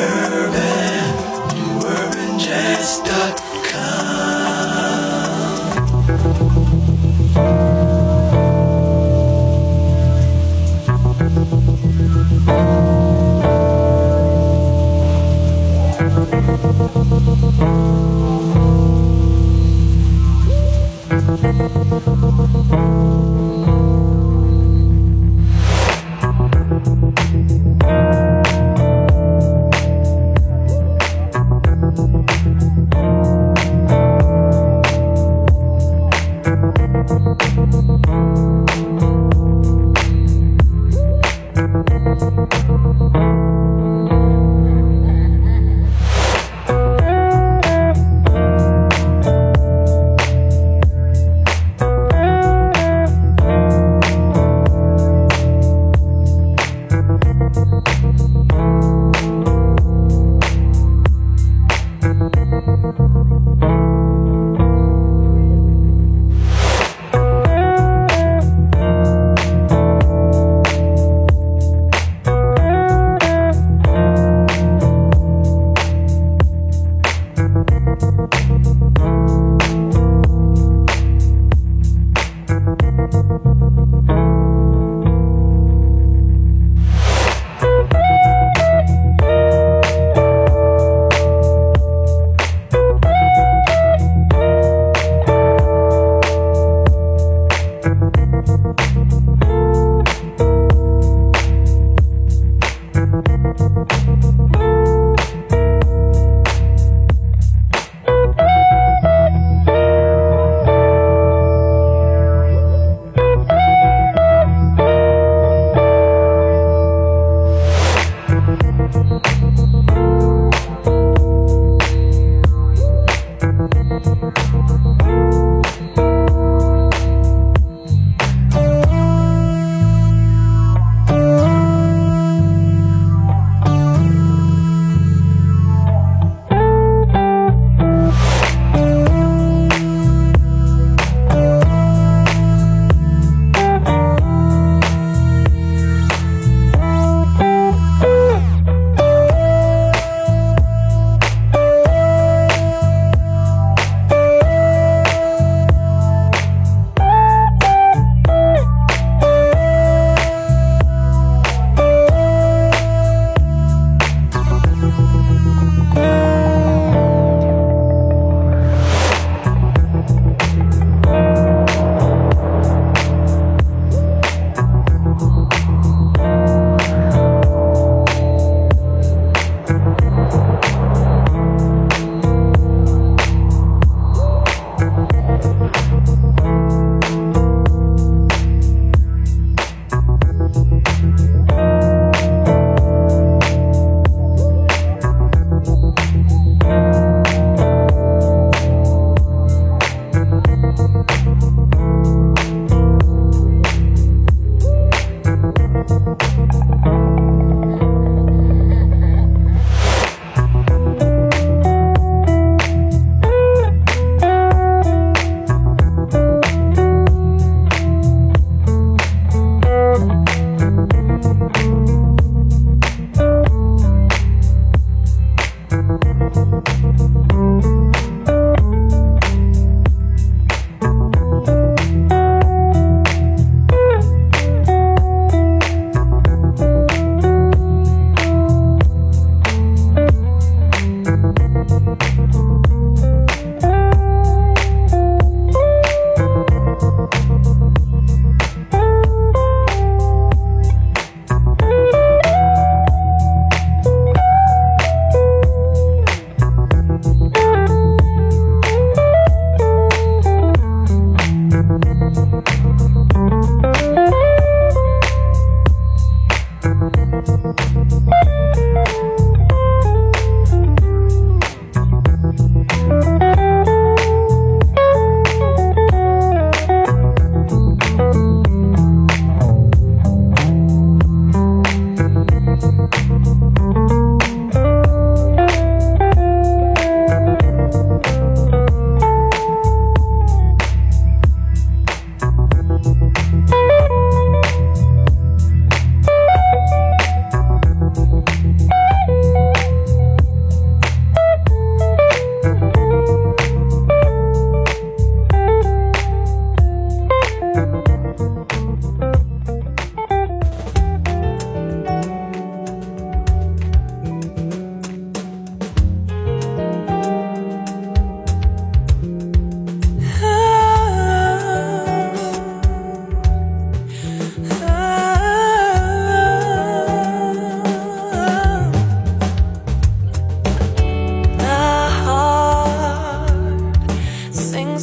Urban, new urban jazz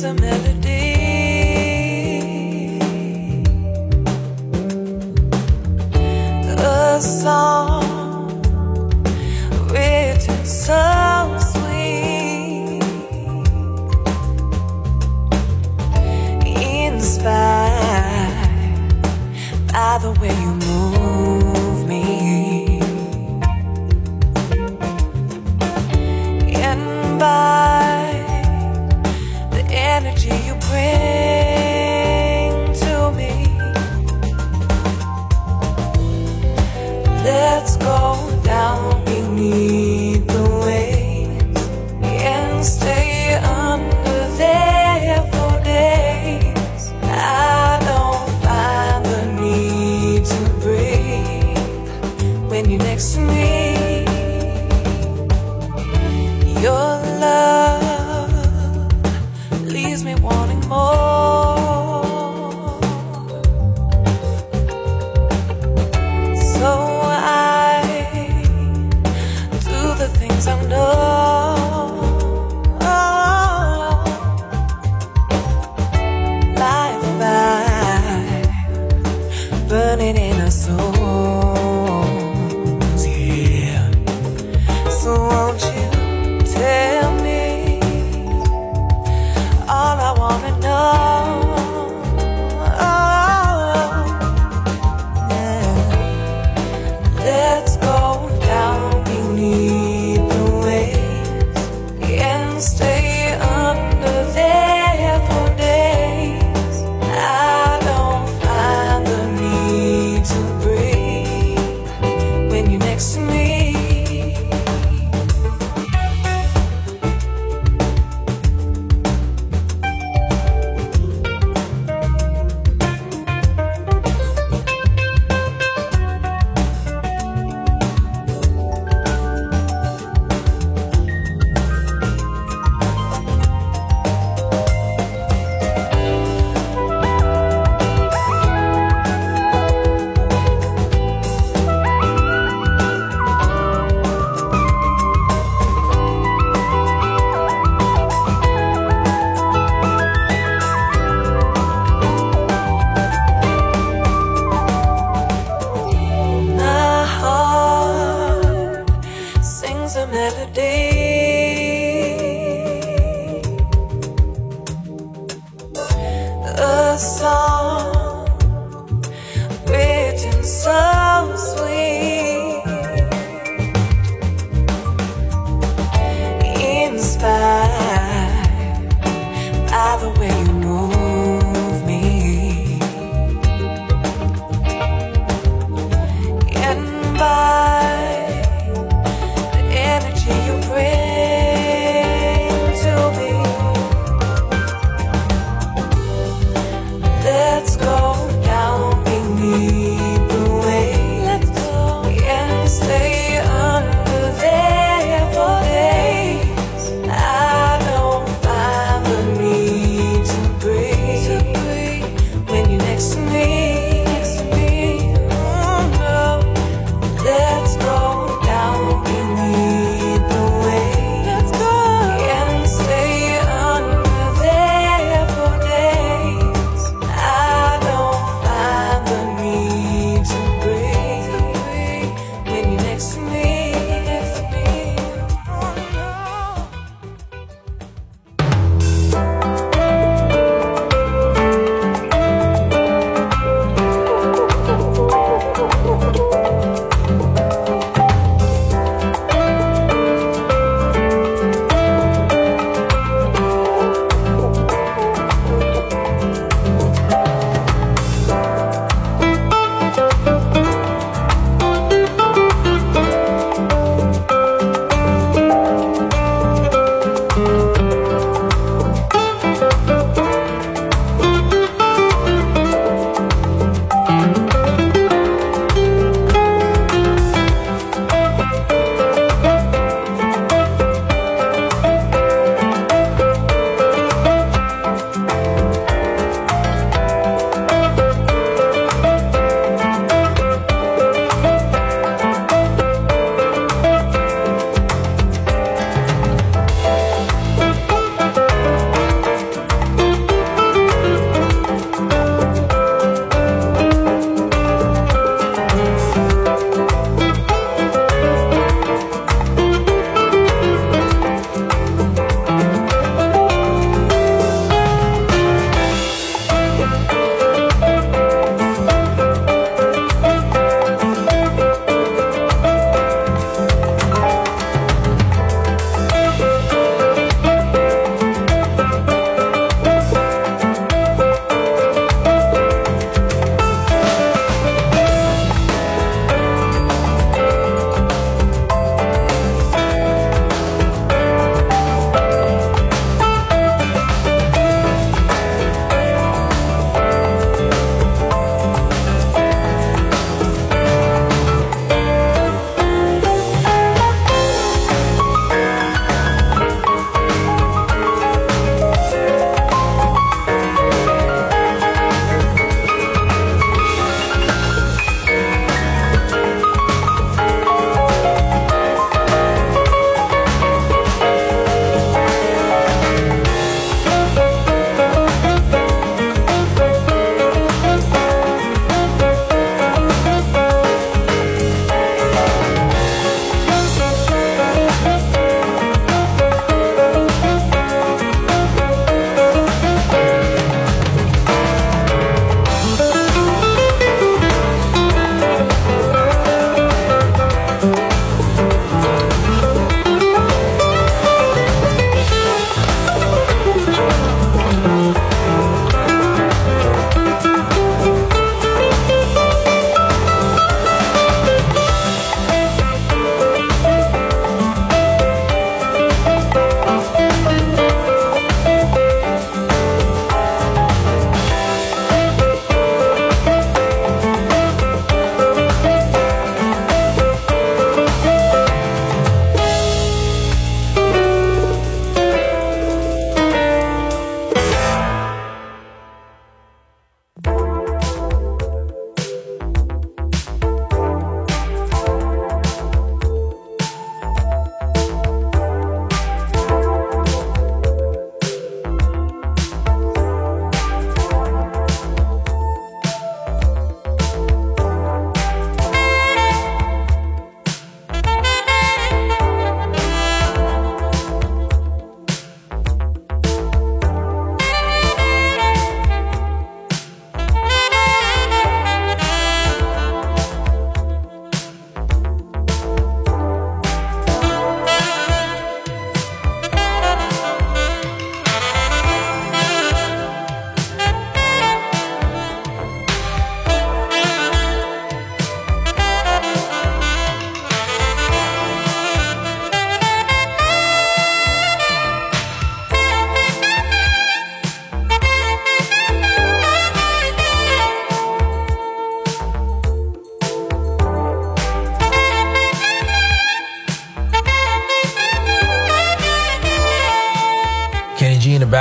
some ever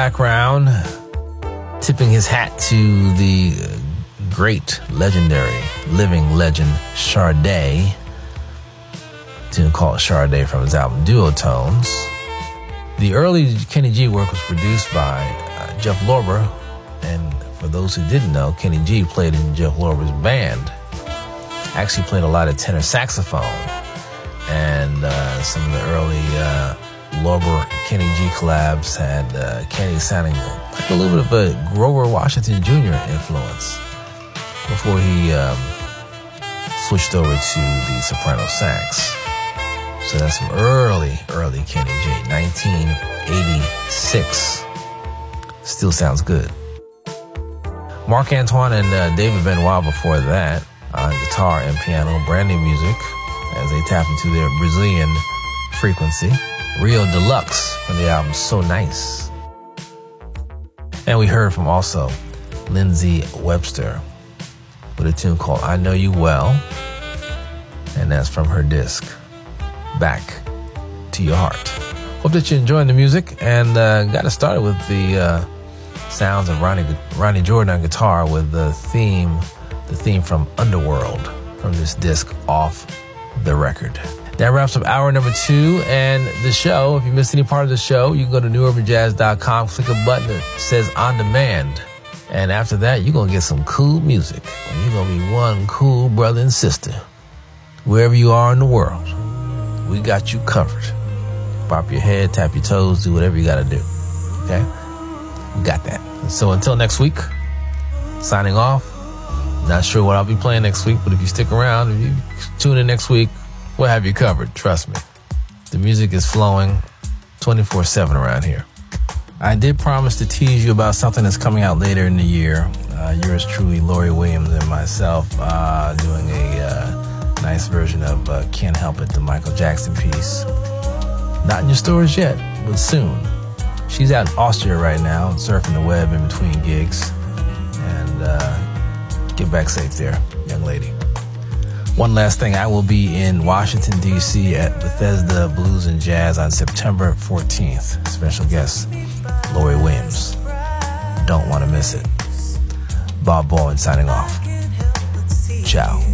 background, tipping his hat to the great, legendary, living legend Sade. Tune called Sade from his album Duotones. The early Kenny G work was produced by uh, Jeff Lorber, and for those who didn't know, Kenny G played in Jeff Lorber's band. Actually, played a lot of tenor saxophone, and uh, some of the early uh, Lorber Kenny G collabs had uh, Kenny sounding like a little bit of a Grover Washington Jr. influence before he um, switched over to the soprano sax. So that's some early, early Kenny G, 1986. Still sounds good. Marc Antoine and uh, David Benoit before that on guitar and piano, brand new music as they tap into their Brazilian frequency. Rio Deluxe from the album So Nice. And we heard from also Lindsey Webster with a tune called I Know You Well. And that's from her disc, Back to Your Heart. Hope that you're enjoying the music and uh, got to start with the uh, sounds of Ronny, Ronny Jordan on guitar with the theme, the theme from Underworld from this disc off the record. That wraps up hour number two and the show. If you missed any part of the show, you can go to newurbanjazz.com, click a button that says on demand. And after that, you're going to get some cool music. You're going to be one cool brother and sister. Wherever you are in the world, we got you covered. Pop your head, tap your toes, do whatever you got to do. Okay? We got that. So until next week, signing off. Not sure what I'll be playing next week, but if you stick around, if you tune in next week, we'll have you covered. Trust me. The music is flowing 24 7 around here. I did promise to tease you about something that's coming out later in the year. Uh, yours truly, Lori Williams, and myself uh, doing a uh, nice version of uh, Can't Help It, the Michael Jackson piece. Not in your stores yet, but soon. She's out in Austria right now, surfing the web in between gigs. And uh, get back safe there, young lady. One last thing, I will be in Washington, D.C. at Bethesda Blues and Jazz on September 14th. Special guest, Lori Williams. Don't want to miss it. Bob Baldwin signing off. Ciao.